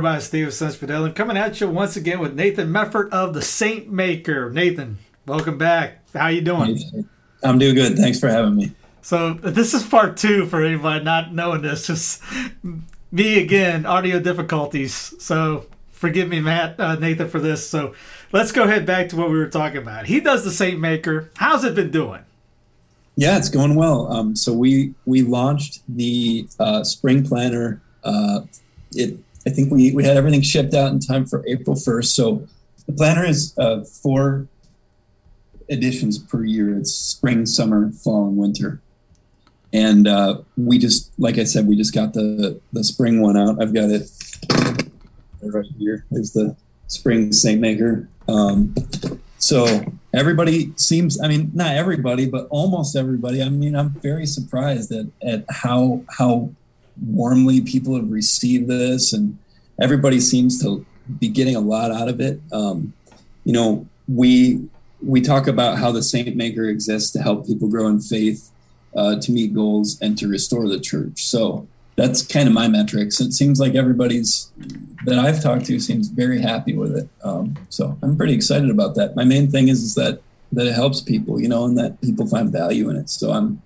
Everybody, Steve Sons Fidelity coming at you once again with Nathan Meffert of the Saint Maker. Nathan, welcome back. How you doing? I'm doing good. Thanks for having me. So this is part two for anybody not knowing this. Just me again, audio difficulties. So forgive me, Matt, uh, Nathan, for this. So let's go ahead back to what we were talking about. He does the Saint Maker. How's it been doing? Yeah, it's going well. Um, so we we launched the uh, spring planner. Uh, it I think we we had everything shipped out in time for April first. So the planner is uh, four editions per year. It's spring, summer, fall, and winter. And uh, we just, like I said, we just got the the spring one out. I've got it right here. There's the spring Saint Maker. Um, so everybody seems, I mean, not everybody, but almost everybody. I mean, I'm very surprised at, at how how warmly people have received this, and everybody seems to be getting a lot out of it. Um, you know, we we talk about how the Saint Maker exists to help people grow in faith, uh, to meet goals, and to restore the church. So that's kind of my metrics. It seems like everybody's that I've talked to seems very happy with it. Um, so I'm pretty excited about that. My main thing is, is that that it helps people, you know, and that people find value in it. So I'm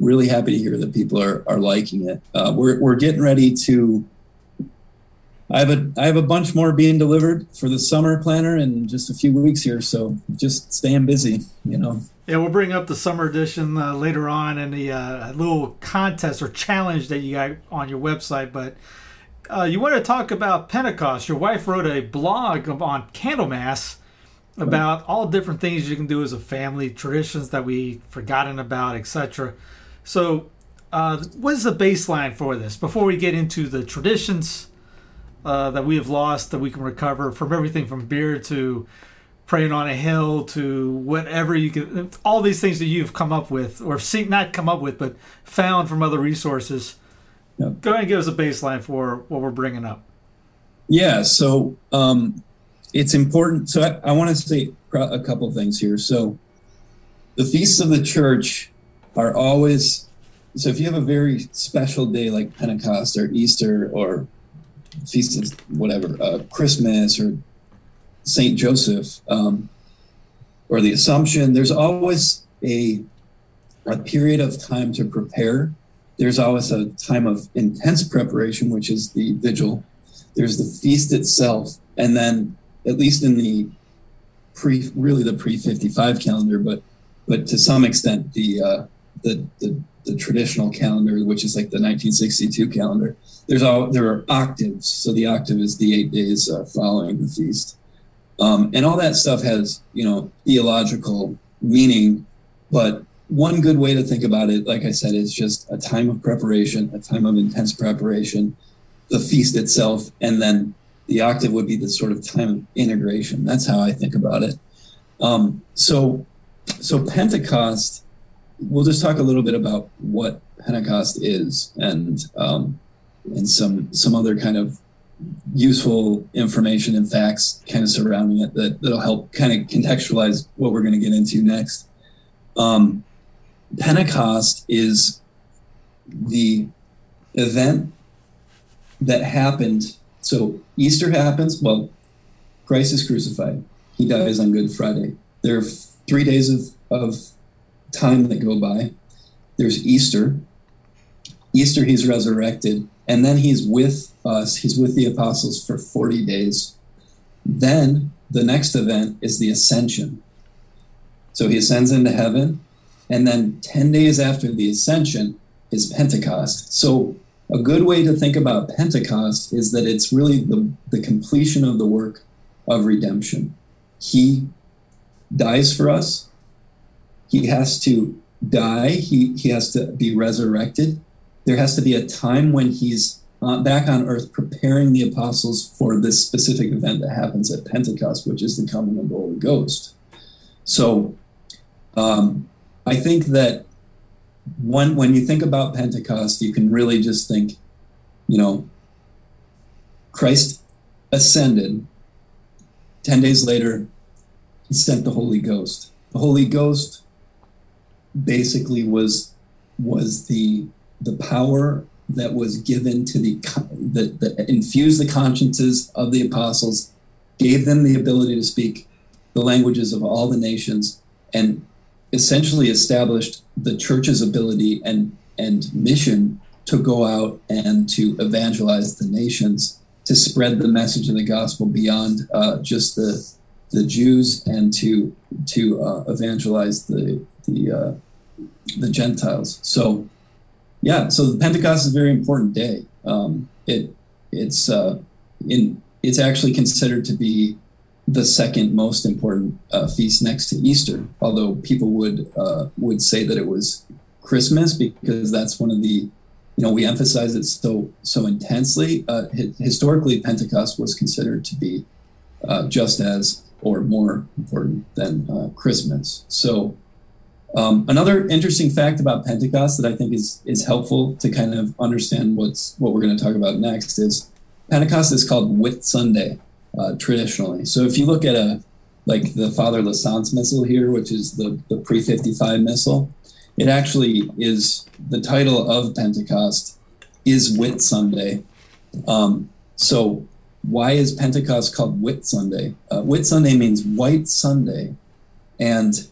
really happy to hear that people are are liking it. Uh, we're we're getting ready to. I have a I have a bunch more being delivered for the summer planner in just a few weeks here, so just staying busy, you know. Yeah, we'll bring up the summer edition uh, later on and the uh, little contest or challenge that you got on your website. But uh, you want to talk about Pentecost. Your wife wrote a blog on Candlemas about all different things you can do as a family, traditions that we forgotten about, etc. So, uh, what is the baseline for this before we get into the traditions uh, that we have lost that we can recover from everything from beer to praying on a hill to whatever you can all these things that you've come up with or see not come up with but found from other resources go ahead and give us a baseline for what we're bringing up Yeah, so um, it's important. So I, I want to say a couple things here. So the feasts of the church are always so if you have a very special day like Pentecost or Easter or feast of whatever, uh, Christmas or Saint Joseph um, or the Assumption, there's always a a period of time to prepare. There's always a time of intense preparation, which is the vigil. There's the feast itself, and then at least in the pre, really the pre 55 calendar, but but to some extent the uh, the, the the traditional calendar, which is like the 1962 calendar. There's all there are octaves. So the octave is the eight days uh, following the feast, um, and all that stuff has you know theological meaning. But one good way to think about it, like I said, is just a time of preparation, a time of intense preparation, the feast itself, and then the octave would be the sort of time of integration. That's how I think about it. Um, so, so Pentecost. We'll just talk a little bit about what Pentecost is, and um, and some some other kind of useful information and facts kind of surrounding it that that'll help kind of contextualize what we're going to get into next. Um, Pentecost is the event that happened. So Easter happens. Well, Christ is crucified. He dies on Good Friday. There are three days of, of time that go by. There's Easter. Easter, he's resurrected. And then he's with us. He's with the apostles for 40 days. Then the next event is the ascension. So he ascends into heaven. And then 10 days after the ascension is Pentecost. So a good way to think about Pentecost is that it's really the, the completion of the work of redemption. He dies for us. He has to die. He, he has to be resurrected. There has to be a time when he's uh, back on earth preparing the apostles for this specific event that happens at Pentecost, which is the coming of the Holy Ghost. So um, I think that when, when you think about Pentecost, you can really just think, you know, Christ ascended. 10 days later, he sent the Holy Ghost. The Holy Ghost basically was was the the power that was given to the that, that infused the consciences of the apostles, gave them the ability to speak the languages of all the nations, and essentially established the church's ability and and mission to go out and to evangelize the nations, to spread the message of the gospel beyond uh, just the the Jews, and to to uh, evangelize the the uh, the Gentiles. So, yeah, so the Pentecost is a very important day. Um, it it's uh, in it's actually considered to be the second most important uh, feast next to Easter. Although people would uh, would say that it was Christmas because that's one of the you know we emphasize it so so intensely. Uh, historically, Pentecost was considered to be uh, just as or more important than uh, Christmas. So. Um, another interesting fact about Pentecost that I think is is helpful to kind of understand what's what we're going to talk about next is Pentecost is called Whit Sunday uh, traditionally. So if you look at a like the Father Lassance missal here, which is the, the pre 55 missal, it actually is the title of Pentecost is Whit Sunday. Um, so why is Pentecost called Whit Sunday? Uh, Whit Sunday means White Sunday. And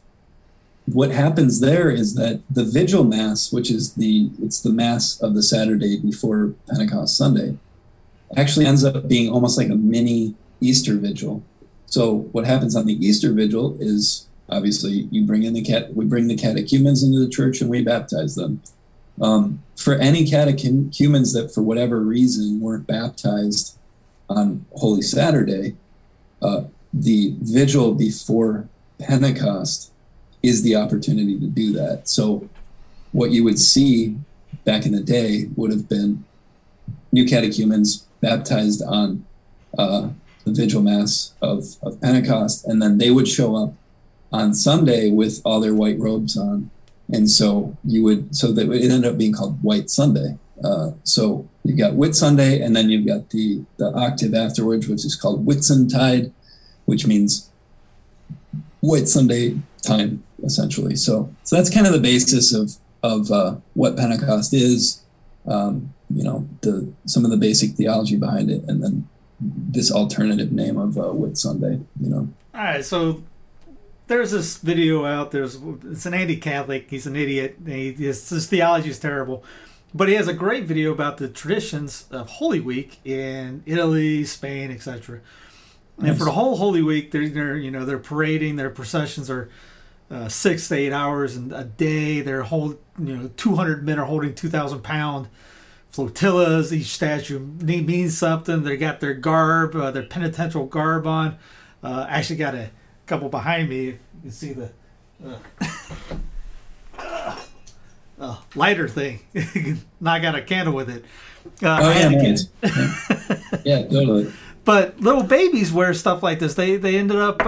what happens there is that the vigil mass, which is the it's the mass of the Saturday before Pentecost Sunday, actually ends up being almost like a mini Easter Vigil. So what happens on the Easter Vigil is obviously you bring in the cat. We bring the catechumens into the church and we baptize them. Um, for any catechumens that, for whatever reason, weren't baptized on Holy Saturday, uh, the vigil before Pentecost is the opportunity to do that. So, what you would see back in the day would have been new catechumens baptized on uh, the vigil mass of, of Pentecost, and then they would show up on Sunday with all their white robes on, and so you would so that it ended up being called White Sunday. Uh, so you've got Whit Sunday, and then you've got the the octave afterwards, which is called Whitsuntide, which means White Sunday time, essentially. So so that's kind of the basis of of uh, what Pentecost is. Um, you know, the some of the basic theology behind it, and then this alternative name of uh, Whit Sunday. You know. All right, so there's this video out. There's it's an anti-Catholic. He's an idiot. He, his, his theology is terrible, but he has a great video about the traditions of Holy Week in Italy, Spain, etc. Nice. And for the whole Holy Week, they're, they're you know they're parading. Their processions are uh, six to eight hours and a day. They're hold you know 200 men are holding 2,000 pound flotillas. Each statue means something. They got their garb, uh, their penitential garb on. Uh, actually, got a couple behind me. You can see the uh, uh lighter thing. Knock out a candle with it. Uh, oh yeah, nice. yeah, totally. But little babies wear stuff like this. They they ended up.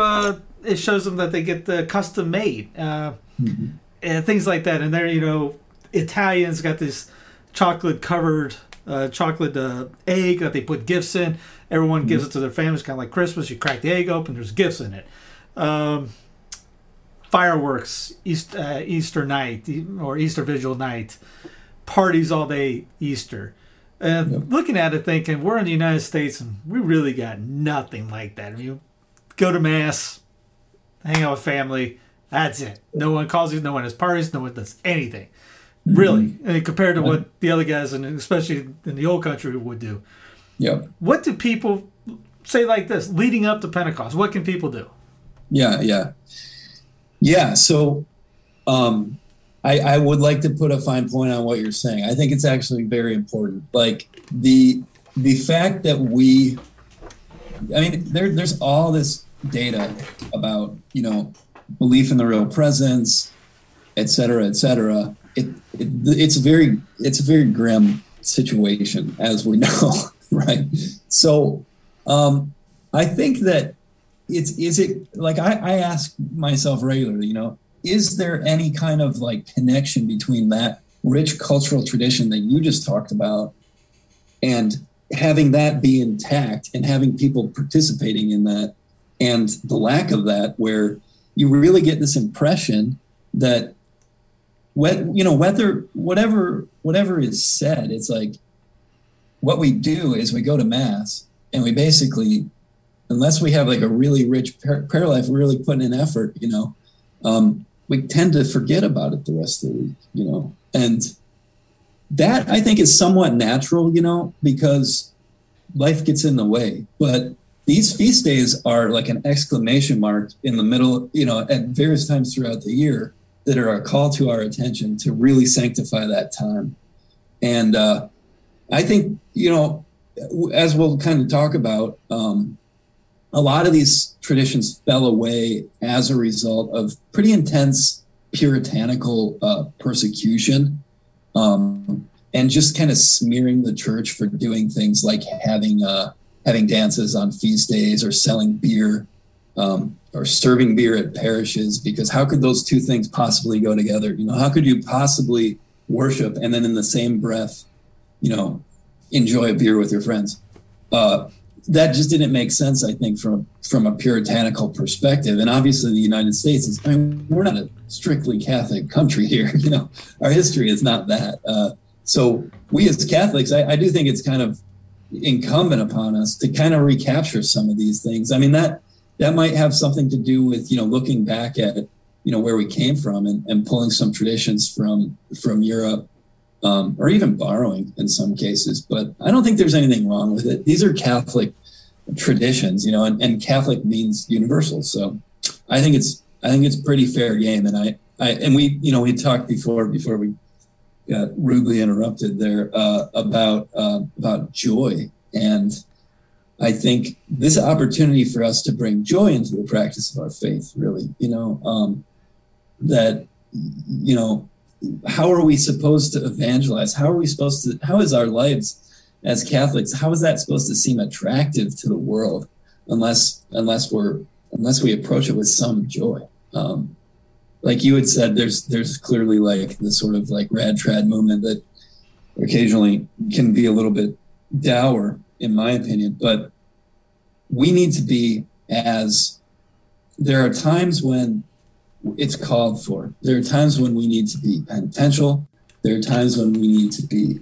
Uh, it shows them that they get the custom made mm-hmm. and things like that. And they're you know Italians got this chocolate covered uh, chocolate uh, egg that they put gifts in. Everyone mm-hmm. gives it to their families, kind of like Christmas. You crack the egg open, there's gifts in it. Um, fireworks, East, uh, Easter night or Easter Vigil night, parties all day Easter. And yep. looking at it, thinking we're in the United States and we really got nothing like that. I mean, go to mass, hang out with family. That's it. No one calls you. No one has parties. No one does anything. Really, mm-hmm. and compared to what the other guys, and especially in the old country, would do. Yeah. What do people say like this leading up to Pentecost? What can people do? Yeah, yeah, yeah. So, um, I, I would like to put a fine point on what you're saying. I think it's actually very important. Like the the fact that we, I mean, there, there's all this data about you know belief in the real presence, et cetera, et cetera. It, it it's very it's a very grim situation as we know, right? So um, I think that it's is it like I, I ask myself regularly, you know, is there any kind of like connection between that rich cultural tradition that you just talked about and having that be intact and having people participating in that and the lack of that where you really get this impression that what you know whether whatever whatever is said it's like what we do is we go to mass and we basically unless we have like a really rich prayer life really putting in effort you know um, we tend to forget about it the rest of the week you know? And that i think is somewhat natural you know because life gets in the way. But these feast days are like an exclamation mark in the middle you know at various times throughout the year that are a call to our attention to really sanctify that time. And uh, i think you know as we'll kind of talk about um, a lot of these traditions fell away as a result of pretty intense puritanical uh, persecution um, and just kind of smearing the church for doing things like having uh, having dances on feast days or selling beer um, or serving beer at parishes because how could those two things possibly go together you know how could you possibly worship and then in the same breath you know enjoy a beer with your friends uh, that just didn't make sense, I think, from from a puritanical perspective. And obviously, the United States is. I mean, we're not a strictly Catholic country here. You know, our history is not that. Uh, so we as Catholics, I, I do think it's kind of incumbent upon us to kind of recapture some of these things. I mean that that might have something to do with you know looking back at you know where we came from and, and pulling some traditions from from Europe um, or even borrowing in some cases. But I don't think there's anything wrong with it. These are Catholic traditions, you know, and, and Catholic means universal. So I think it's I think it's pretty fair game. And I, I and we you know we talked before before we got rudely interrupted there uh, about uh, about joy and. I think this opportunity for us to bring joy into the practice of our faith, really, you know, um, that, you know, how are we supposed to evangelize? How are we supposed to, how is our lives as Catholics, how is that supposed to seem attractive to the world unless, unless we're, unless we approach it with some joy? Um, like you had said, there's, there's clearly like the sort of like rad trad movement that occasionally can be a little bit dour in my opinion, but we need to be as there are times when it's called for. There are times when we need to be penitential. There are times when we need to be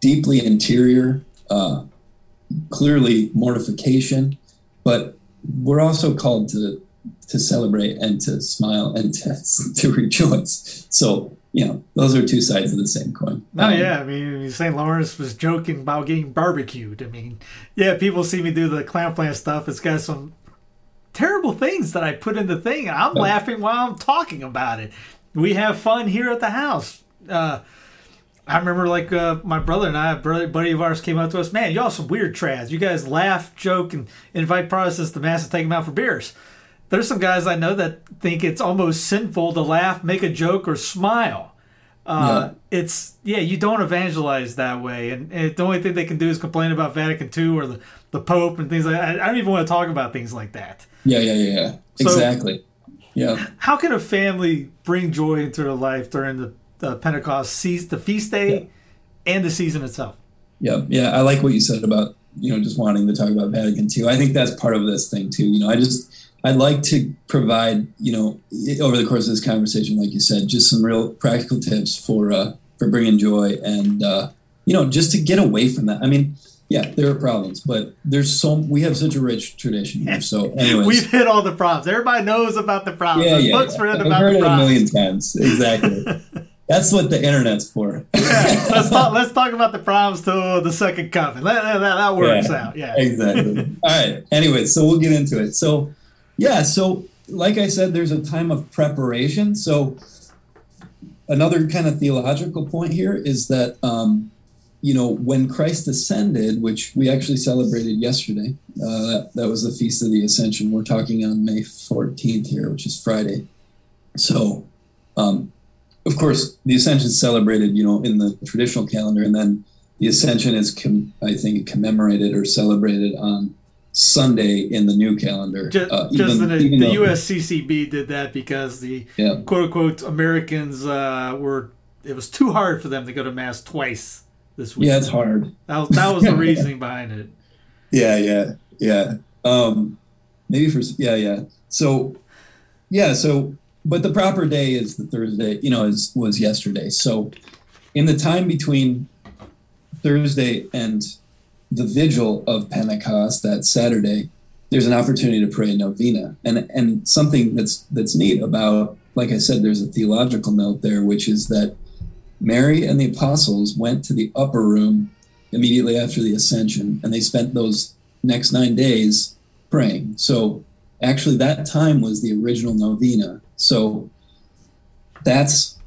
deeply interior, uh, clearly mortification, but we're also called to to celebrate and to smile and to, to rejoice. So you know, those are two sides of the same coin. Oh, um, yeah, I mean, St. Lawrence was joking about getting barbecued. I mean, yeah, people see me do the clown plant stuff. It's got some terrible things that I put in the thing. I'm laughing while I'm talking about it. We have fun here at the house. Uh, I remember like uh, my brother and I, a buddy of ours came up to us, man, y'all some weird trads. You guys laugh, joke, and invite Protestants to mass and take them out for beers. There's some guys I know that think it's almost sinful to laugh, make a joke, or smile. Uh, yeah. It's yeah, you don't evangelize that way, and, and, the only thing they can do is complain about Vatican II or the, the Pope and things like that. I don't even want to talk about things like that. Yeah, yeah, yeah, yeah. So, exactly. Yeah. How can a family bring joy into their life during the, the Pentecost season, the feast day, yeah. and the season itself? Yeah, yeah. I like what you said about you know just wanting to talk about Vatican II. I think that's part of this thing too. You know, I just I'd like to provide you know over the course of this conversation, like you said, just some real practical tips for uh, for bringing joy and uh, you know just to get away from that. I mean yeah, there are problems, but there's so we have such a rich tradition here. So, anyways, we've hit all the problems. Everybody knows about the problems. Yeah, There's yeah, books yeah. written I've about heard the it problems. a million times. Exactly. That's what the internet's for. yeah, let's talk. Let's talk about the problems till the second coming. That, that, that works yeah, out. Yeah, exactly. all right. Anyway, so we'll get into it. So, yeah. So, like I said, there's a time of preparation. So, another kind of theological point here is that um, you know when Christ ascended, which we actually celebrated yesterday, uh, that, was the feast of the Ascension. We're talking on May 14th here, which is Friday. So, um, of course, the Ascension is celebrated, you know, in the traditional calendar, and then the Ascension is, com- I think, commemorated or celebrated on Sunday in the new calendar. Just, uh, just the, even the though- USCCB did that because the Yeah. quote unquote Americans uh, were it was too hard for them to go to mass twice this week. Yeah, it's hard. That was, that was the reasoning behind it. Yeah, yeah, yeah. Um, maybe for yeah, yeah. So yeah, so but the proper day is the Thursday. You know, is was yesterday. So in the time between Thursday and the vigil of Pentecost that Saturday, there's an opportunity to pray a novena, and and something that's that's neat about, like I said, there's a theological note there, which is that Mary and the apostles went to the upper room immediately after the ascension, and they spent those next nine days praying. So actually, that time was the original novena. So that's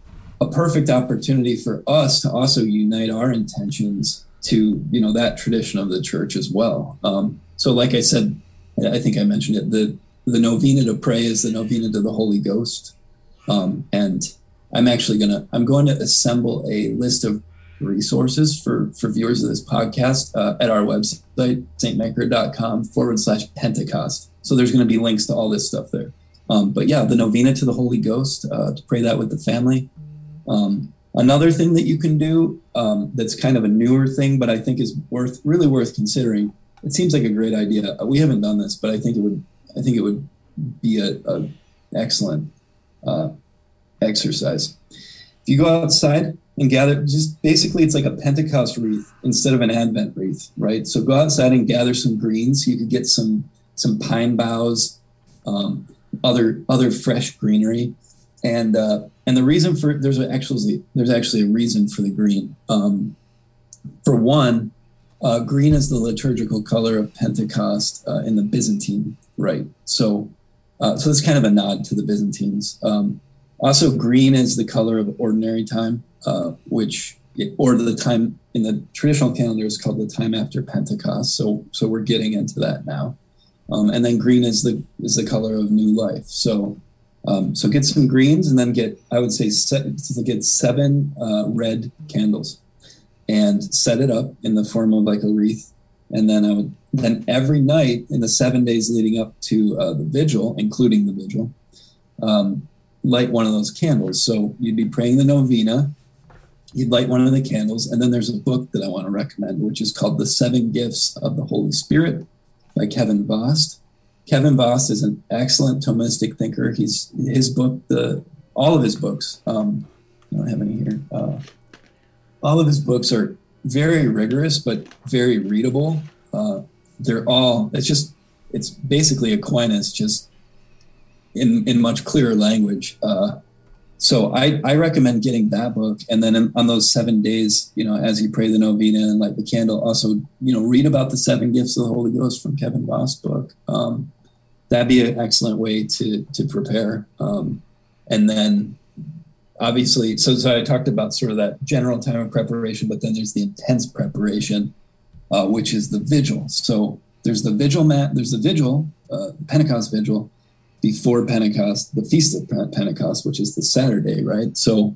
a perfect opportunity for us to also unite our intentions to you know that tradition of the church as well. Um, so, like I said, I think I mentioned it. The the novena to pray is the novena to the Holy Ghost, um, and I'm actually gonna I'm going to assemble a list of resources for for viewers of this podcast uh, at our website stmaker.com forward slash pentecost so there's going to be links to all this stuff there um, but yeah the novena to the holy ghost uh, to pray that with the family um, another thing that you can do um, that's kind of a newer thing but i think is worth really worth considering. It seems like a great idea. We haven't done this but i think it would i think it would be a, a excellent uh, exercise. If you go outside and gather just basically it's like a pentecost wreath instead of an advent wreath right? So go outside and gather some greens. You could get some some pine boughs um, other other fresh greenery and uh, and the reason for there's actually there's actually a reason for the green um, for one uh, green is the liturgical color of pentecost uh, in the byzantine rite so uh, so it's kind of a nod to the byzantines um, also green is the color of ordinary time uh, which or the time in the traditional calendar is called the time after Pentecost. So so we're getting into that now. Um, and then green is the is the color of new life. So um, so get some greens and then get I would say set, get seven uh, red candles and set it up in the form of like a wreath. And then I would then every night in the seven days leading up to uh, the vigil, including the vigil, um, light one of those candles. So you'd be praying the novena you'd light one of the candles. And then there's a book that I want to recommend, which is called The Seven Gifts of the Holy Spirit by Kevin Vost. Kevin Vost is an excellent Thomistic thinker. He's his book, the all of his books. Um, I don't have any here. Uh, all of his books are very rigorous, but very readable. Uh, they're all. It's just. It's basically Aquinas, just in in much clearer language. Uh, so I, I recommend getting that book and then on those seven days you know as you pray the novena and light the candle also you know read about the seven gifts of the holy ghost from kevin vost book um, that'd be an excellent way to to prepare um, and then obviously so so i talked about sort of that general time of preparation but then there's the intense preparation uh, which is the vigil so there's the vigil mat there's the vigil uh, pentecost vigil before Pentecost, the Feast of Pentecost, which is the Saturday, right? So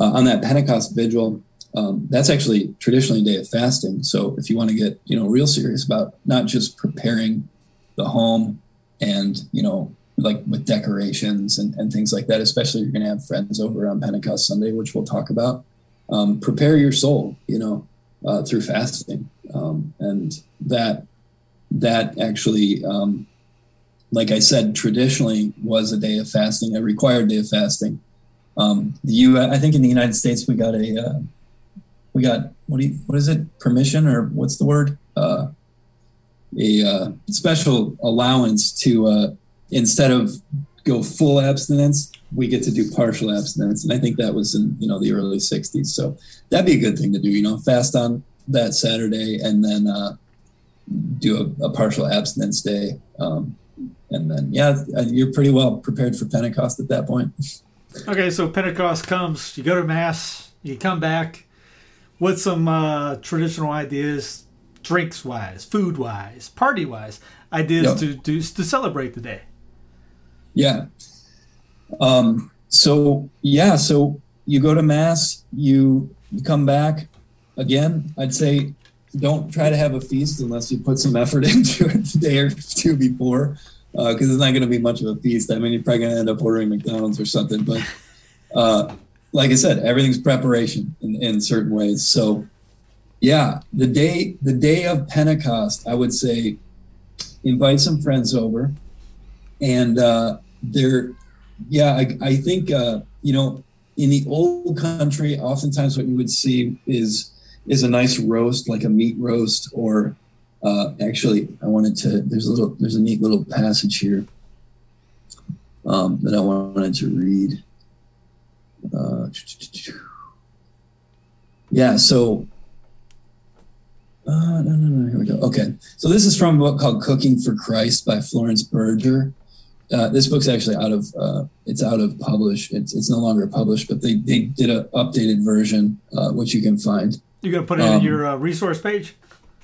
uh, on that Pentecost vigil, um, that's actually traditionally a day of fasting. So if you want to get you know real serious about not just preparing the home and you know like with decorations and, and things like that, especially you're going to have friends over on Pentecost Sunday, which we'll talk about. Um, prepare your soul, you know, uh, through fasting, um, and that that actually um, like I said, traditionally was a day of fasting, a required day of fasting. Um, the U, I think in the United States we got a, uh, we got what do you, what is it? Permission or what's the word? Uh, a uh, special allowance to uh, instead of go full abstinence, we get to do partial abstinence, and I think that was in you know the early '60s. So that'd be a good thing to do. You know, fast on that Saturday and then uh, do a, a partial abstinence day. Um, and then yeah, you're pretty well prepared for Pentecost at that point. Okay, so Pentecost comes, you go to Mass, you come back with some uh, traditional ideas, drinks wise, food wise, party wise, ideas Yep. to, to to celebrate the day. Yeah. Um, so yeah, so you go to mass, you, you come back. Again, I'd say don't try to have a feast unless you put some effort into it the day or two before, because it's not going to be much of a feast. I mean, you're probably going to end up ordering McDonald's or something. But uh, like I said, everything's preparation in, in certain ways. So yeah, the day the day of Pentecost, I would say invite some friends over and uh, they're yeah I, I think uh, you know in the old country oftentimes what you would see is is a nice roast like a meat roast or uh, actually i wanted to there's a little there's a neat little passage here um, that i wanted to read. Uh, yeah so uh, no, no, no. Here we go. Okay. So this is from a book called Cooking for Christ by Florence Berger. Uh, this book's actually out of uh, it's out of publish. It's it's no longer published, but they they did an updated version, uh, which you can find. You're gonna put it in Um, your uh, resource page.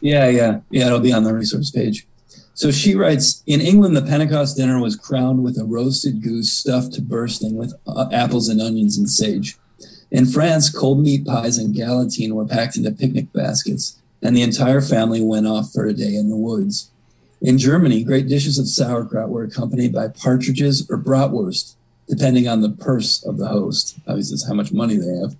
Yeah, yeah, yeah. It'll be on the resource page. So she writes In England, the Pentecost dinner was crowned with a roasted goose stuffed to bursting with uh, apples and onions and sage. In France, cold meat pies and galantine were packed into picnic baskets, and the entire family went off for a day in the woods. In Germany, great dishes of sauerkraut were accompanied by partridges or bratwurst, depending on the purse of the host. Obviously, it's how much money they have.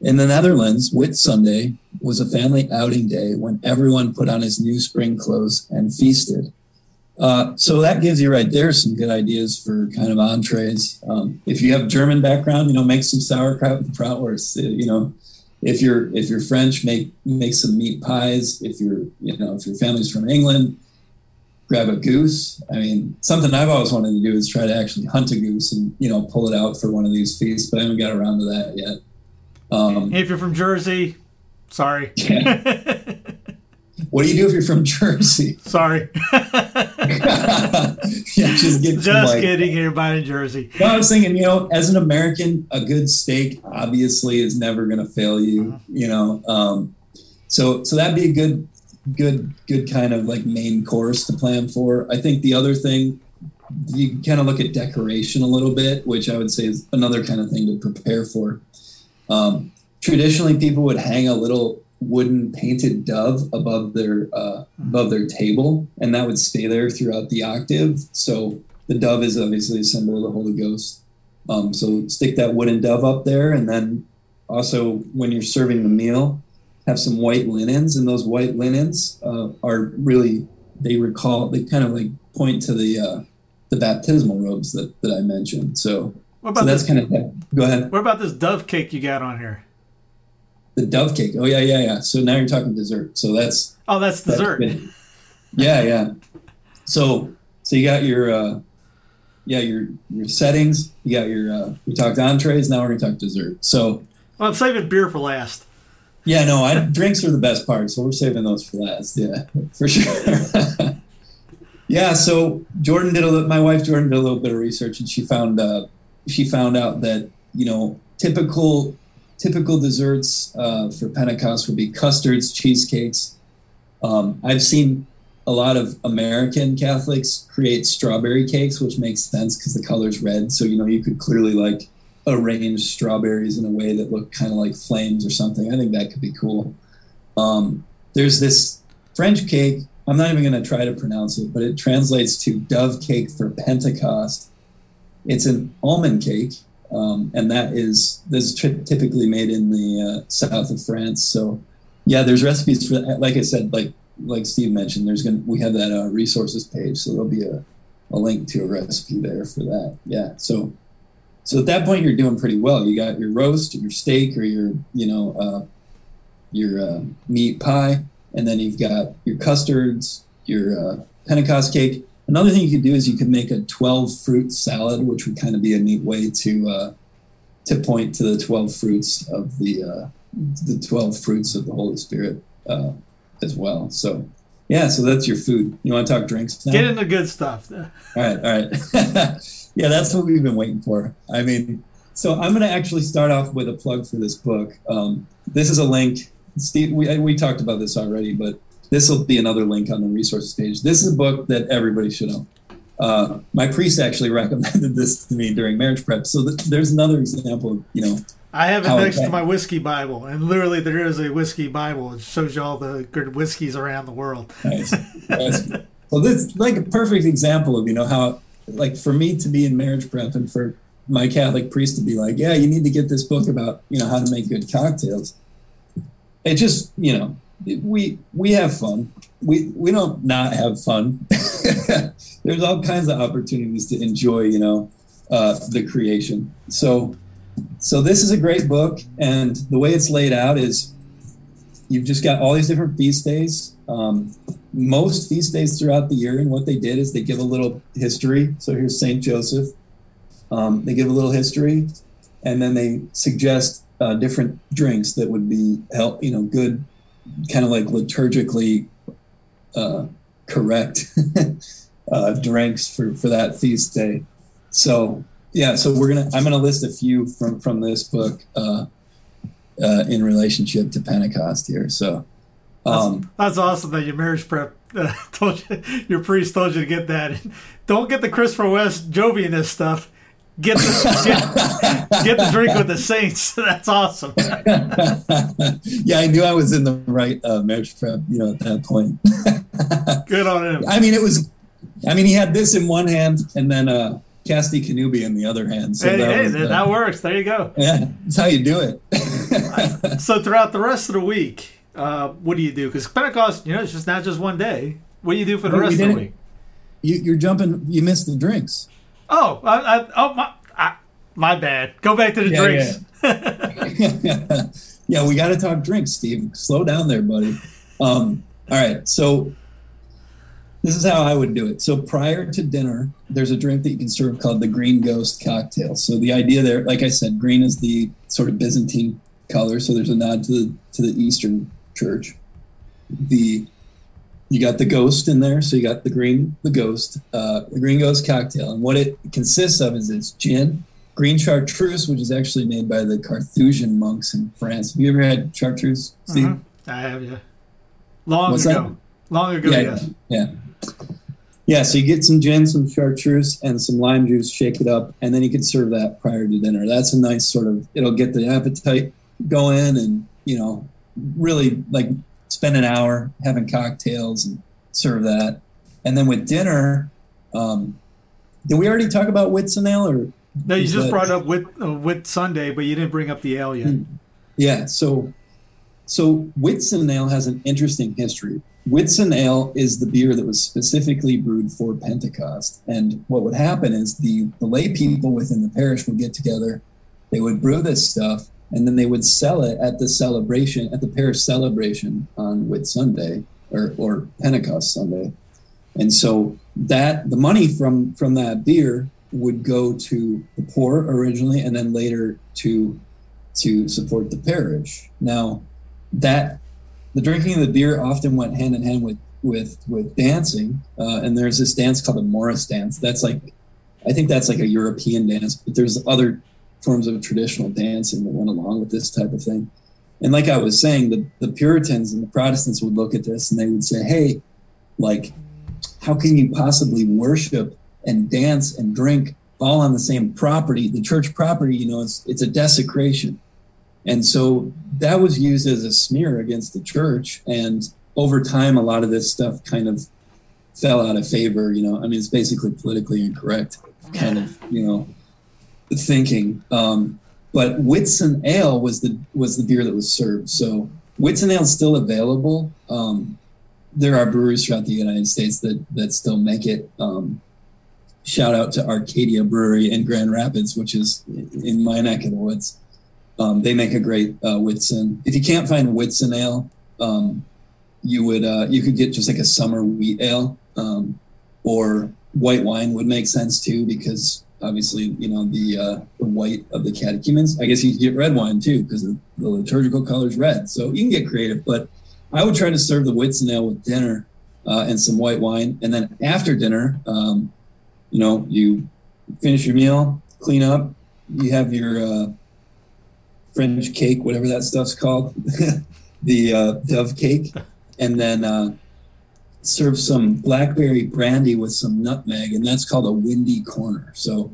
In the Netherlands, Whit Sunday was a family outing day when everyone put on his new spring clothes and feasted. Uh, so that gives you right there some good ideas for kind of entrees. Um, if you have German background, you know, make some sauerkraut and bratwurst. You know, if you're if you're French, make make some meat pies. If you're you know if your family's from England, grab a goose. I mean, something I've always wanted to do is try to actually hunt a goose and you know pull it out for one of these feasts, but I haven't got around to that yet. Um, If you're from Jersey, sorry, what do you do if you're from Jersey? sorry, yeah, just get just like, kidding. Everybody in Jersey. No, I was thinking, you know, as an American, a good steak obviously is never going to fail you. You know, um, so so that'd be a good, good, good kind of like main course to plan for. I think the other thing you kind of look at decoration a little bit, which I would say is another kind of thing to prepare for. Um, traditionally, people would hang a little wooden painted dove above their uh, above their table, and that would stay there throughout the octave. So the dove is obviously a symbol of the Holy Ghost. Um, so stick that wooden dove up there, and then also when you're serving the meal, have some white linens, and those white linens uh, are really they recall they kind of like point to the uh, the baptismal robes that, that I mentioned. So What so that's this? kind of go ahead. What about this dove cake you got on here? The dove cake. Oh yeah, yeah, yeah. So now you're talking dessert. So that's Oh, that's that's dessert. good. Yeah, yeah. So so you got your uh, yeah your your settings. You got your uh, we talked entrees. Now we're gonna talk dessert. So Well, I'm saving beer for last. yeah, no, I, drinks are the best part. So we're saving those for last. Yeah, for sure. yeah. So Jordan did a little. My wife Jordan did a little bit of research, and she found uh, she found out that you know typical typical desserts uh, for Pentecost would be custards, cheesecakes. Um, I've seen a lot of American Catholics create strawberry cakes, which makes sense because the color's red. So you know you could clearly like arrange strawberries in a way that look kind of like flames or something. I think that could be cool. Um, there's this French cake. I'm not even going to try to pronounce it, but it translates to dove cake for Pentecost. It's an almond cake, um, and that is this is typically made in the uh, south of France. So, yeah, there's recipes for that. Like I said, like like Steve mentioned, there's gonna we have that uh, resources page, so there'll be a, a link to a recipe there for that. Yeah, so so at that point you're doing pretty well. You got your roast, your steak, or your you know uh, your uh, meat pie, and then you've got your custards, your uh, Pentecost cake. Another thing you could do is you could make a 12 fruit salad, which would kind of be a neat way to uh, to point to the 12 fruits of the uh, the 12 fruits of the Holy Spirit uh, as well. So yeah, so that's your food. You want to talk drinks now? Get into good stuff. All right, all right. yeah, that's what we've been waiting for. I mean, so I'm going to actually start off with a plug for this book. Um, this is a link. Steve, we, we talked about this already, but this will be another link on the resources page. This is a book that everybody should own. Uh, my priest actually recommended this to me during marriage prep. So th- there's another example of, you know, I have it next to my whiskey Bible, and literally there is a whiskey Bible. It shows you all the good whiskeys around the world. Nice. So this like a perfect example of you know how like for me to be in marriage prep and for my Catholic priest to be like, yeah, you need to get this book about you know how to make good cocktails. It just you know we we have fun. We we don't not have fun. There's all kinds of opportunities to enjoy you know uh, the creation. So so this is a great book, and the way it's laid out is you've just got all these different feast days. Um, most feast days throughout the year, and what they did is they give a little history. So here's Saint Joseph. Um, they give a little history, and then they suggest uh, different drinks that would be help, you know, good, kind of like liturgically uh, correct uh, drinks for for that feast day. So yeah, so we're gonna I'm gonna list a few from from this book uh, uh, in relationship to Pentecost here. So. Um, That's awesome that your marriage prep uh, told you, your priest told you to get that. Don't get the Christopher West Jovian stuff. Get the get, get the drink with the saints. That's awesome. yeah, I knew I was in the right uh, marriage prep, you know, at that point. Good on him. I mean, it was, I mean, he had this in one hand and then uh, Casti Connubii in the other hand. So Hey, that, hey, was, that, uh, that works. There you go. yeah, that's how you do it. So throughout the rest of the week, uh, what do you do? Because Pentecost, you know, it's just not just one day. What do you do for the Oh, we rest of the week? you, you're jumping, you missed the drinks. Oh, I, I, oh my, I, my bad. Go back to the Yeah, drinks. yeah, we got to talk drinks, Steve. Slow down there, buddy. Um, all right, so this is how I would do it. So prior to dinner, there's a drink that you can serve called the Green Ghost cocktail. So the idea there, like I said, green is the sort of Byzantine color, so there's a nod to the to the Eastern Church. The you got the ghost in there, so you got the green, the ghost, uh, the Green Ghost cocktail, and what it consists of is it's gin, green chartreuse, which is actually made by the Carthusian monks in France. Have you ever had chartreuse, Steve? Mhm. I have yeah. Long What's ago. Long ago, Yeah, yes. yeah. Yeah, so you get some gin, some chartreuse, and some lime juice, shake it up, and then you can serve that prior to dinner. That's a nice sort of, it'll get the appetite going and, you know, really like spend an hour having cocktails and serve that. And then with dinner, um, did we already talk about Whitsunale or No, you just that- brought up Whit, uh, Whit Sunday, but you didn't bring up the ale yet. Hmm. Yeah, so so Whitsun Ale has an interesting history. Whitsun Ale is the beer that was specifically brewed for Pentecost. And what would happen is the, the lay people within the parish would get together, they would brew this stuff, and then they would sell it at the celebration, at the parish celebration on Whit Sunday or, or Pentecost Sunday. And so that the money from from that beer would go to the poor originally and then later to to support the parish. Now, that the drinking of the beer often went hand in hand with with with dancing, uh, and there's this dance called the Morris dance. That's like, I think that's like a European dance, but there's other forms of traditional dancing that went along with this type of thing. And like I was saying, the the Puritans and the Protestants would look at this and they would say, "Hey, like, how can you possibly worship and dance and drink all on the same property, the church property, you know, it's it's a desecration. And so that was used as a smear against the church. And over time, a lot of this stuff kind of fell out of favor. You know, I mean, it's basically politically incorrect kind of, you know, thinking. Um, but Whitsun Ale was the was the beer that was served. So Whitsun Ale is still available. Um, there are breweries throughout the United States that that still make it. Um, shout out to Arcadia Brewery in Grand Rapids, which is in my neck of the woods. Um, they make a great uh, Whitsun. If you can't find Whitsun ale, um, you would uh, you could get just like a summer wheat ale, um, or white wine would make sense too because obviously you know the uh, the white of the catechumens. I guess you get red wine too because the liturgical color is red. So you can get creative, but I would try to serve the Whitsun ale with dinner uh, and some white wine, and then after dinner. Um, you know, you finish your meal, clean up, you have your uh, French cake, whatever that stuff's called, the uh, dove cake, and then uh, serve some blackberry brandy with some nutmeg, and that's called a windy corner. So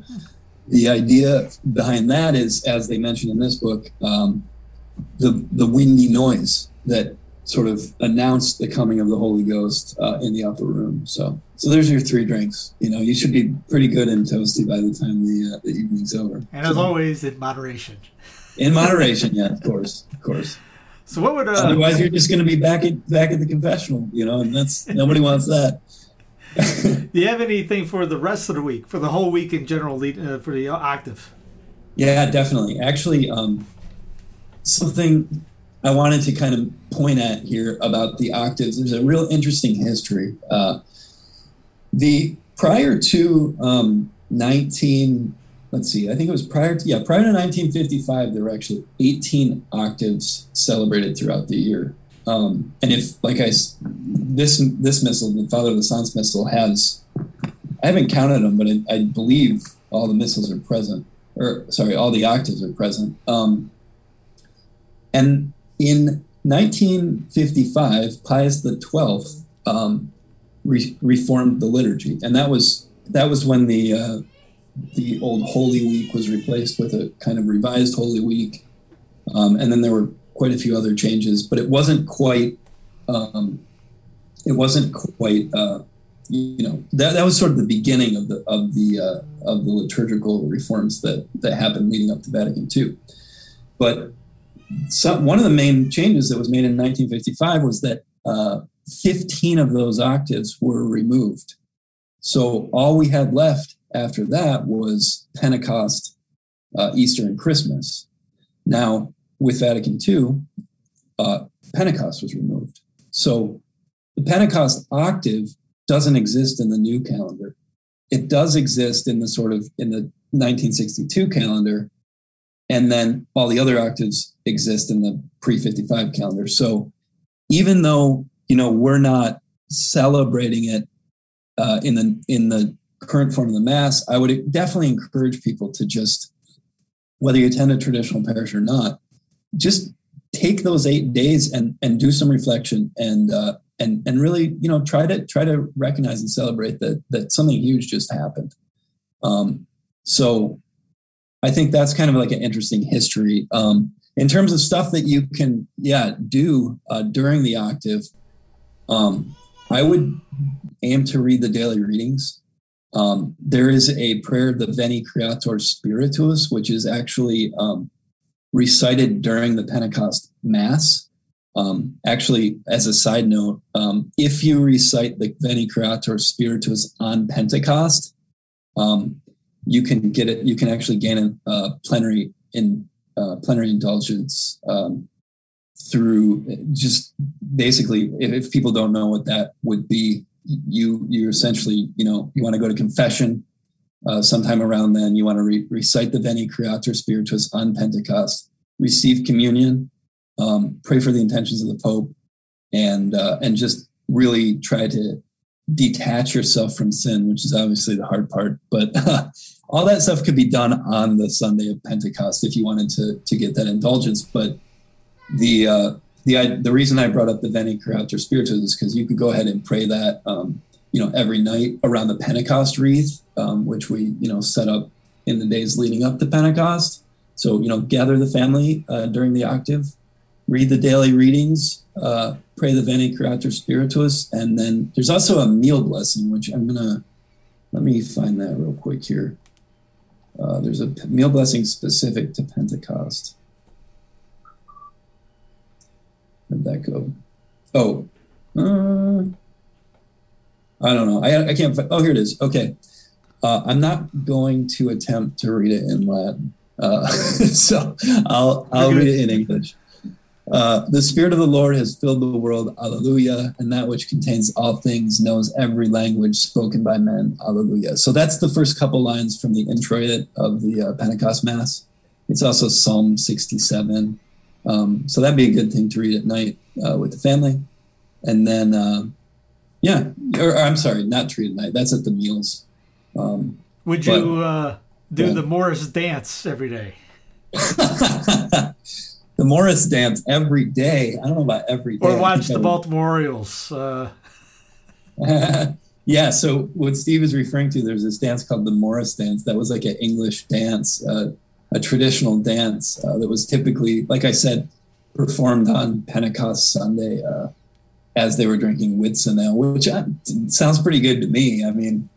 the idea behind that is, as they mentioned in this book, um, the the windy noise that sort of announced the coming of the Holy Ghost uh, in the upper room. So, so there's your three drinks. You know, you should be pretty good and toasty by the time the uh, the evening's over. And as always, in moderation. In moderation, yeah, of course, of course. So what would uh, otherwise you're just going to be back at back at the confessional, you know, and that's nobody wants that. Do you have anything for the rest of the week, for the whole week in general, lead, uh, for the octave? Yeah, definitely. Actually, um, something I wanted to kind of point at here about the octaves. There's a real interesting history. Uh, the prior to um, 19, let's see, I think it was prior to yeah, prior to 1955, there were actually 18 octaves celebrated throughout the year. Um, and if, like I, this this missal, the Father of the Science missal has, I haven't counted them, but I, I believe all the missals are present, or sorry, all the octaves are present. Um, and in 1955, Pius XII um, re- reformed the liturgy, and that was that was when the uh, the old Holy Week was replaced with a kind of revised Holy Week, um, and then there were quite a few other changes, but it wasn't quite um, it wasn't quite uh, you know that, that was sort of the beginning of the of the uh, of the liturgical reforms that that happened leading up to Vatican II, but some, one of the main changes that was made in 1955 was that uh, 15 of those octaves were removed. So all we had left after that was Pentecost, uh, Easter, and Christmas. Now, with Vatican II, uh, Pentecost was removed. So the Pentecost octave doesn't exist in the new calendar. It does exist in the sort of in the 1962 calendar, and then all the other octaves exist in the pre-55 calendar so even though you know we're not celebrating it uh, in the in the current form of the mass i would definitely encourage people to just whether you attend a traditional parish or not just take those eight days and and do some reflection and uh, and and really you know try to try to recognize and celebrate that that something huge just happened um, so I think that's kind of like an interesting history. Um, in terms of stuff that you can, yeah, do uh, during the octave, um, I would aim to read the daily readings. Um, there is a prayer, the Veni Creator Spiritus, which is actually um, recited during the Pentecost Mass. Um, actually, as a side note, um, if you recite the Veni Creator Spiritus on Pentecost, um, you can get it. You can actually gain a uh, plenary in uh, plenary indulgence um, through just basically. If, if, people don't know what that would be, you you essentially you know you want to go to confession uh, sometime around then. You want to re- recite the Veni Creator Spiritus on Pentecost, receive communion, um, pray for the intentions of the Pope, and uh, and just really try to detach yourself from sin, which is obviously the hard part. But uh, all that stuff could be done on the Sunday of Pentecost if you wanted to to get that indulgence. But the the the reason I brought up the Veni Creator Spiritus is because you could go ahead and pray that um, you know every night around the Pentecost wreath, um, which we you know set up in the days leading up to Pentecost. So you know gather the family uh, during the octave, read the daily readings. Uh, pray the Veni Creator Spiritus, and then there's also a meal blessing, which I'm gonna let me find that real quick here. Uh, there's a meal blessing specific to Pentecost. Where'd that go? Oh, uh, I don't know. I, I can't. Oh, here it is. Okay. Uh, I'm not going to attempt to read it in Latin, uh, so I'll I'll read it in English. Uh, the Spirit of the Lord has filled the world, Alleluia, and that which contains all things knows every language spoken by men, Alleluia. So that's the first couple lines from the introit of the uh, Pentecost Mass. It's also Psalm 67. Um, so that'd be a good thing to read at night uh, with the family. And then, uh, yeah, or, or, I'm sorry, not to read at night. That's at the meals. Um, would you uh, do Yeah. the Morris dance every day. the Morris dance every day. I don't know about every day. Or watch the Baltimore Orioles. Uh, yeah. So what Steve is referring to, there's this dance called the Morris dance. That was like an English dance, uh, a traditional dance uh, that was typically, like I said, performed on Pentecost Sunday uh, as they were drinking Whitsun ale, which uh, sounds pretty good to me. I mean,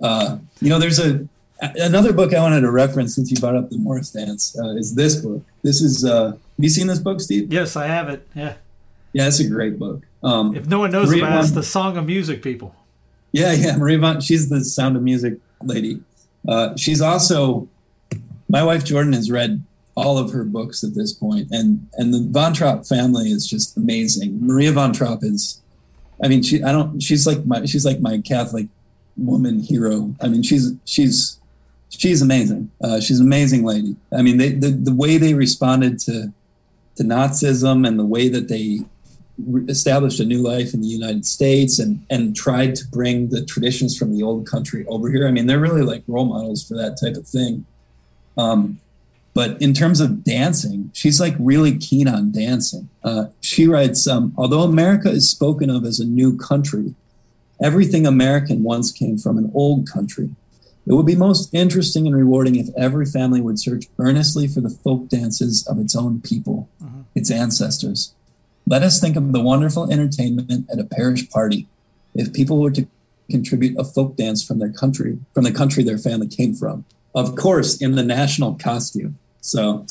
uh, you know, there's a another book I wanted to reference since you brought up the Morris dance uh, is this book. This is. Uh, have you seen this book, Steve? yes, I have it. Yeah. Yeah, it's a great book. Um, If no one knows Maria about it, it's the Song of Music, people. Yeah, yeah, Marie Von. She's the Sound of Music lady. Uh, she's also my wife Jordan has read all of her books at this point, and and the Von Trapp family is just amazing. Maria Von Trapp is, I mean, she I don't she's like my she's like my Catholic woman hero. I mean, she's she's she's amazing. Uh, she's an amazing lady. I mean, they, the the way they responded to to Nazism and the way that they established a new life in the United States and and tried to bring the traditions from the old country over here. I mean, they're really like role models for that type of thing. Um, but in terms of dancing, she's like really keen on dancing. Uh, she writes, um, although America is spoken of as a new country, everything American once came from an old country. It would be most interesting and rewarding if every family would search earnestly for the folk dances of its own people, its ancestors. Let us think of the wonderful entertainment at a parish party if people were to contribute a folk dance from their country, from the country their family came from. Of course, in the national costume. So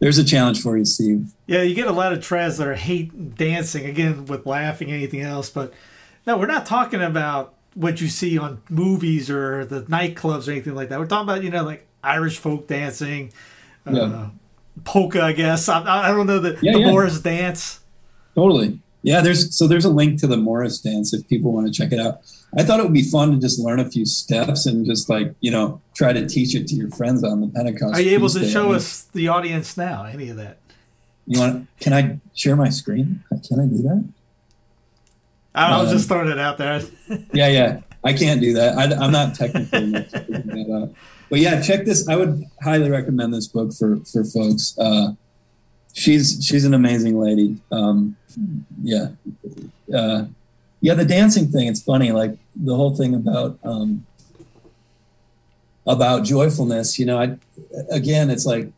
there's a challenge for you, Steve. Yeah, you get a lot of trans that are hate dancing again with laughing anything else, but no, we're not talking about what you see on movies or the nightclubs or anything like that. We're talking about you know like Irish folk dancing, uh, Yeah. polka, I guess. I, I don't know the, Yeah, the yeah. Morris dance. Totally. Yeah, there's so there's a link to the Morris dance if people want to check it out. I thought it would be fun to just learn a few steps and just like, you know, try to teach it to your friends on the Pentecost. Are you able to show us the audience now any of that? You want can I share my screen? Can I do that? I, was Um, just throwing it out there. Yeah, yeah. I can't do that. I, am not technical enough that out. But yeah, check this. I would highly recommend this book for for folks. Uh, she's she's an amazing lady. Um, yeah, uh, yeah. The dancing thing. It's funny. Like the whole thing about um, about joyfulness. You know, I again, it's like.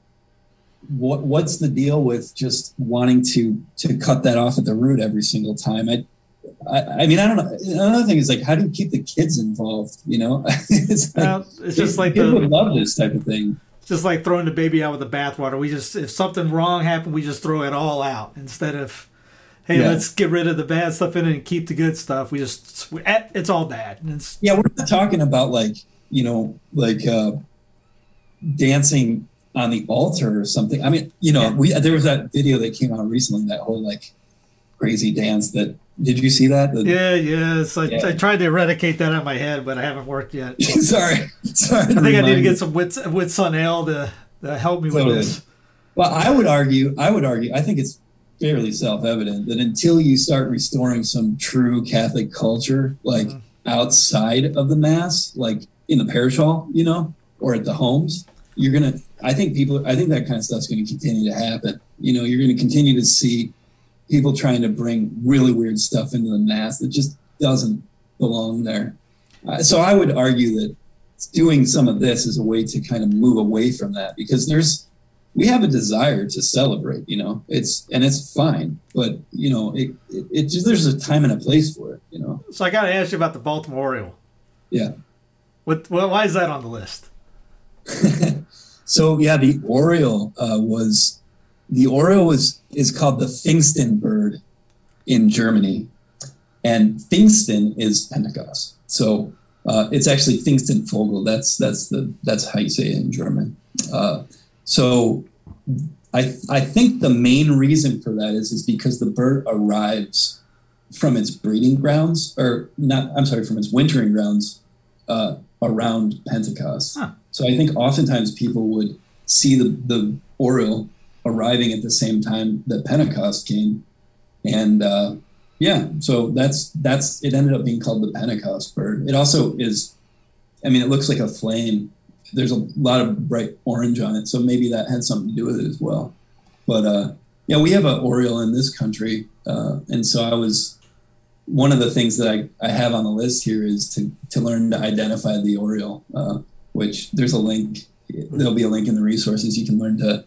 What what's the deal with just wanting to to cut that off at the root every single time? I I, I mean, I don't know. Another thing is like, how do you keep the kids involved? You know, it's like, Well, it's just like kids the would love this type of thing. just like throwing the baby out with the bathwater. We just if something wrong happened, we just throw it all out instead of hey, Yeah. let's get rid of the bad stuff in it and keep the good stuff. We just it's all bad. It's Yeah, we're not talking about like you know, like uh, dancing on the altar or something. I mean, you know, Yeah. we there was that video that came out recently, that whole like crazy dance. That did you see that? The- yeah, yes. I, Yeah. I tried to eradicate that out of my head, but I haven't worked yet. sorry, sorry. I think I need to get some Whit with Sun Ale to, to help me Totally. with this. Well, I would argue, I would argue, I think it's fairly self-evident that until you start restoring some true Catholic culture, like outside of the mass, like in the parish hall, you know, or at the homes, you're gonna. I think people. I think that kind of stuff's going to continue to happen. You know, you're going to continue to see people trying to bring really weird stuff into the mass that just doesn't belong there. Uh, so I would argue that doing some of this is a way to kind of move away from that because there's we have a desire to celebrate you know it's and it's fine but you know it, it, it just there's a time and a place for it you know So I got to ask you about the Baltimore Oriole. yeah What? Well, why is that on the list? so yeah the oriole uh, was the oriole was is called the pfingsten bird in germany and pfingsten is pentecost so uh, it's actually pfingstenvogel that's that's the that's how you say it in german uh, so I, I think the main reason for that is is because the bird arrives from its breeding grounds or not i'm sorry from its wintering grounds uh, around pentecost. Huh. so i think oftentimes people would see the, the oriole arriving at the same time that pentecost came. And uh, yeah so that's that's it ended up being called the pentecost bird. It also is i mean it looks like a flame there's a lot of bright orange on it, so maybe that had something to do with it as well. But uh, yeah, we have an oriole in this country, uh, and so I was one of the things that I, I have on the list here is to to learn to identify the oriole, uh, which there's a link. There'll be a link in the resources. You can learn to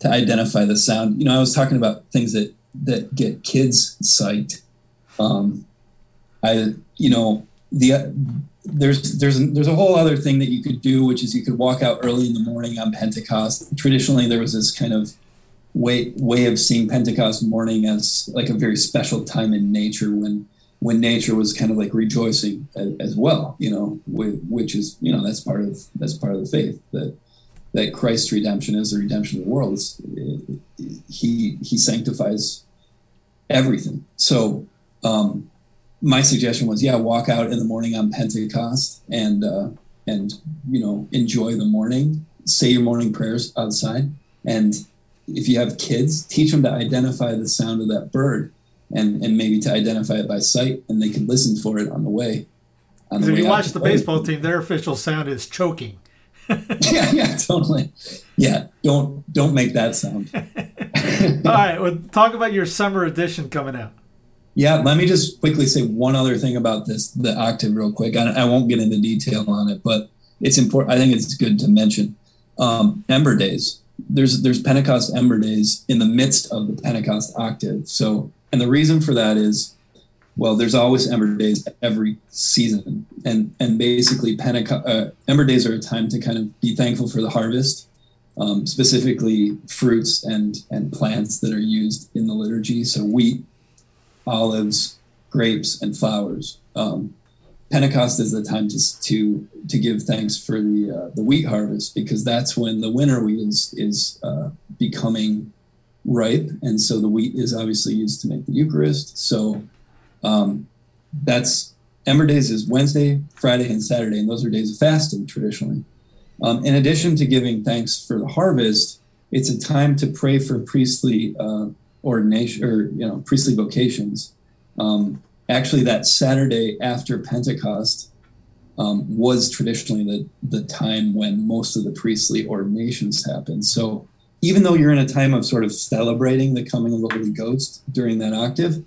to identify the sound. You know, I was talking about things that that get kids sight. Um, I you know the there's there's there's a whole other thing that you could do, which is you could walk out early in the morning on Pentecost. Traditionally, there was this kind of way way of seeing Pentecost morning as like a very special time in nature when when nature was kind of like rejoicing as, as well. You know, which is you know that's part of that's part of the faith that that Christ's redemption is the redemption of the world. It, he he sanctifies everything. So. Um, my suggestion was, yeah, walk out in the morning on Pentecost and uh, and you know enjoy the morning. Say your morning prayers outside, and if you have kids, teach them to identify the sound of that bird, and and maybe to identify it by sight, and they can listen for it on the way. On the if way you watch the play. baseball team, their official sound is choking. yeah, yeah, totally. Yeah, don't don't make that sound. All right, well, talk about your summer edition coming out. Yeah, let me just quickly say one other thing about this, the octave, real quick. I, I won't get into detail on it, but it's important. I think it's good to mention um, Ember Days. There's there's Pentecost Ember Days in the midst of the Pentecost octave. So, and the reason for that is, well, there's always Ember Days every season, and and basically Pentecost uh, Ember Days are a time to kind of be thankful for the harvest, um, specifically fruits and and plants that are used in the liturgy. So wheat olives, grapes, and flowers. Um, Pentecost is the time to, to to give thanks for the uh, the wheat harvest because that's when the winter wheat is is uh, becoming ripe, and so the wheat is obviously used to make the Eucharist. So um, that's Ember Days is Wednesday, Friday, and Saturday, and those are days of fasting traditionally. Um, in addition to giving thanks for the harvest, it's a time to pray for priestly uh, ordination or you know priestly vocations. Um, actually, that Saturday after Pentecost um, was traditionally the the time when most of the priestly ordinations happen. So even though you're in a time of sort of celebrating the coming of the Holy Ghost during that octave,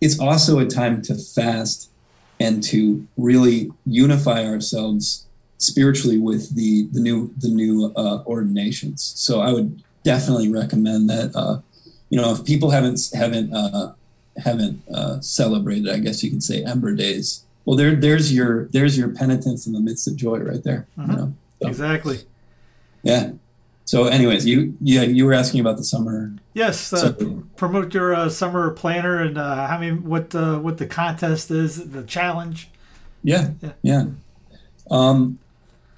it's also a time to fast and to really unify ourselves spiritually with the the new the new uh, ordinations. So I would definitely recommend that uh, you know, if people haven't haven't uh, haven't uh, celebrated, I guess you could say Ember Days. Well, there there's your there's your penitence in the midst of joy right there. Uh-huh. You know? so, exactly. Yeah. So, anyways, you yeah you were asking about the summer. Yes, uh, so, promote your uh, summer planner and uh, how many what uh, what the contest is, the challenge. Yeah, yeah, yeah. Um,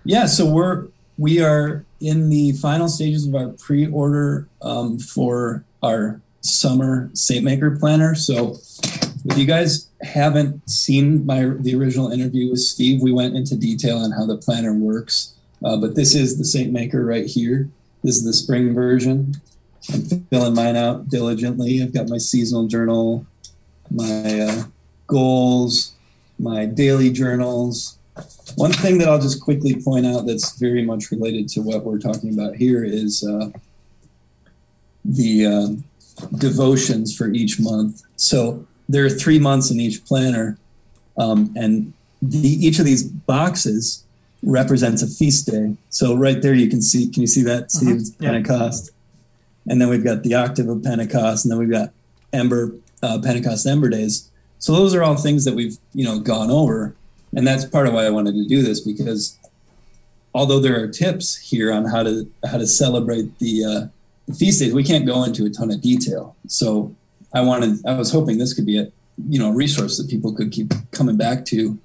yeah. So we're we are in the final stages of our pre-order um, for our summer Saint Maker planner. So if you guys haven't seen my the original interview with Steve, we went into detail on how the planner works. Uh, but this is the Saint Maker right here. This is the spring version. I'm filling mine out diligently. I've got my seasonal journal, my uh, goals, my daily journals. One thing that I'll just quickly point out that's very much related to what we're talking about here is uh, the uh, devotions for each month. So there are three months in each planner, um, and the, each of these boxes represents a feast day. So right there, you can see. Can you see that? See, uh-huh. yeah. Pentecost, and then we've got the octave of Pentecost, and then we've got Ember uh, Pentecost Ember days. So those are all things that we've you know gone over, and that's part of why I wanted to do this because although there are tips here on how to how to celebrate the uh, feast days, we can't go into a ton of detail. So I wanted, I was hoping this could be a, you know, a resource that people could keep coming back to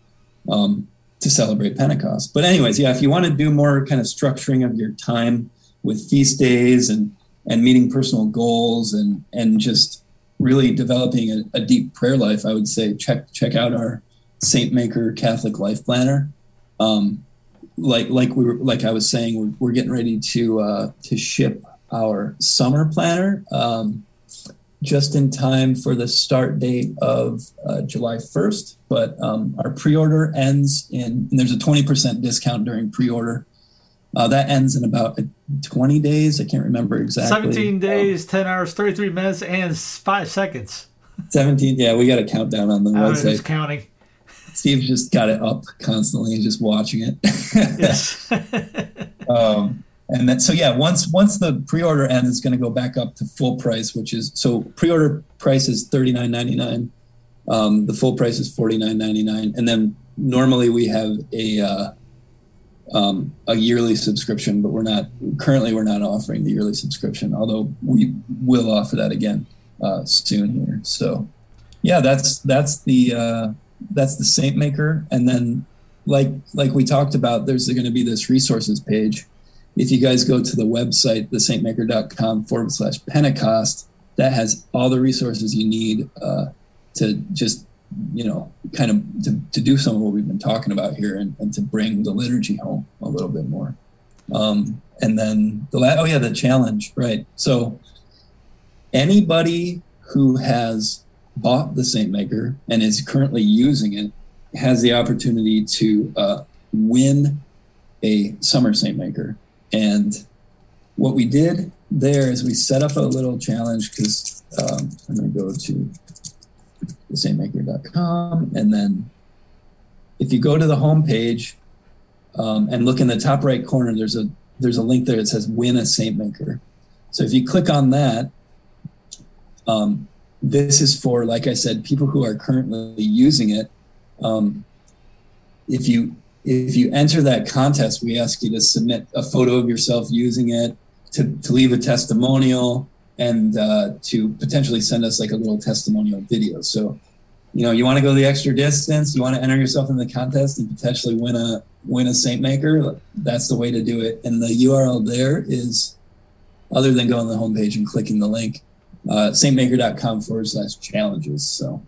um, to celebrate Pentecost. But anyways, yeah, if you want to do more kind of structuring of your time with feast days and and meeting personal goals and and just really developing a, a deep prayer life, I would say check check out our Saint Maker Catholic Life Planner. Um, like like we were like I was saying, we're, we're getting ready to uh, to ship our summer planner um, just in time for the start date of uh, July 1st. But um, our pre order ends in, and there's a 20% discount during pre order. Uh, that ends in about 20 days. I can't remember exactly. 17 days, 10 hours, 33 minutes, and five seconds. 17. Yeah, we got a countdown on the I was counting. Steve's just got it up constantly, and just watching it. Yes. um, and then so yeah, once once the pre-order ends, it's going to go back up to full price, which is so pre-order price is thirty nine ninety nine. Um, the full price is forty nine ninety nine, and then normally we have a uh, um, a yearly subscription, but we're not currently we're not offering the yearly subscription, although we will offer that again uh, soon here. So yeah, that's that's the uh, that's the Saint Maker, and then like like we talked about, there's going to be this resources page. If you guys go to the website, the thesaintmaker.com forward slash Pentecost, that has all the resources you need uh, to just you know kind of to, to do some of what we've been talking about here and, and to bring the liturgy home a little bit more. Um, and then the last, oh yeah, the challenge, right? So anybody who has bought the Saint Maker and is currently using it has the opportunity to uh, win a summer Saint Maker. And what we did there is we set up a little challenge because um, I'm going to go to the thesaintmaker.com and then if you go to the homepage um, and look in the top right corner, there's a there's a link there that says "Win a Saint Maker." So if you click on that, um, this is for, like I said, people who are currently using it. Um, if you if you enter that contest, we ask you to submit a photo of yourself using it, to, to leave a testimonial, and uh, to potentially send us like a little testimonial video. So, you know, you want to go the extra distance, you want to enter yourself in the contest and potentially win a win a Saint Maker. That's the way to do it. And the URL there is, other than going to the homepage and clicking the link, uh, saintmaker.com forward slash challenges. So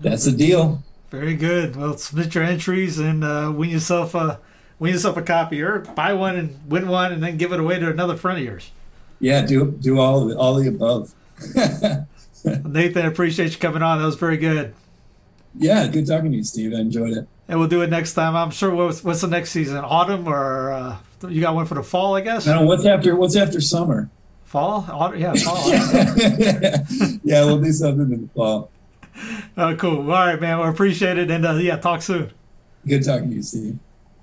that's the deal. Very good. Well, submit your entries and uh, win yourself a win yourself a copy, or buy one and win one, and then give it away to another friend of yours. Yeah, do do all of it, all the above. Nathan, I appreciate you coming on. That was very good. yeah, good talking to you, Steve. I enjoyed it. And we'll do it next time. I'm sure. What's, what's the next season? Autumn or uh, you got one for the fall? I guess. Now, what's after what's after summer? Fall. Autumn, yeah, fall. yeah, we'll do something in the fall. oh, cool. All right, man. We appreciate it, and uh, yeah, talk soon. Good talking to you, Steve.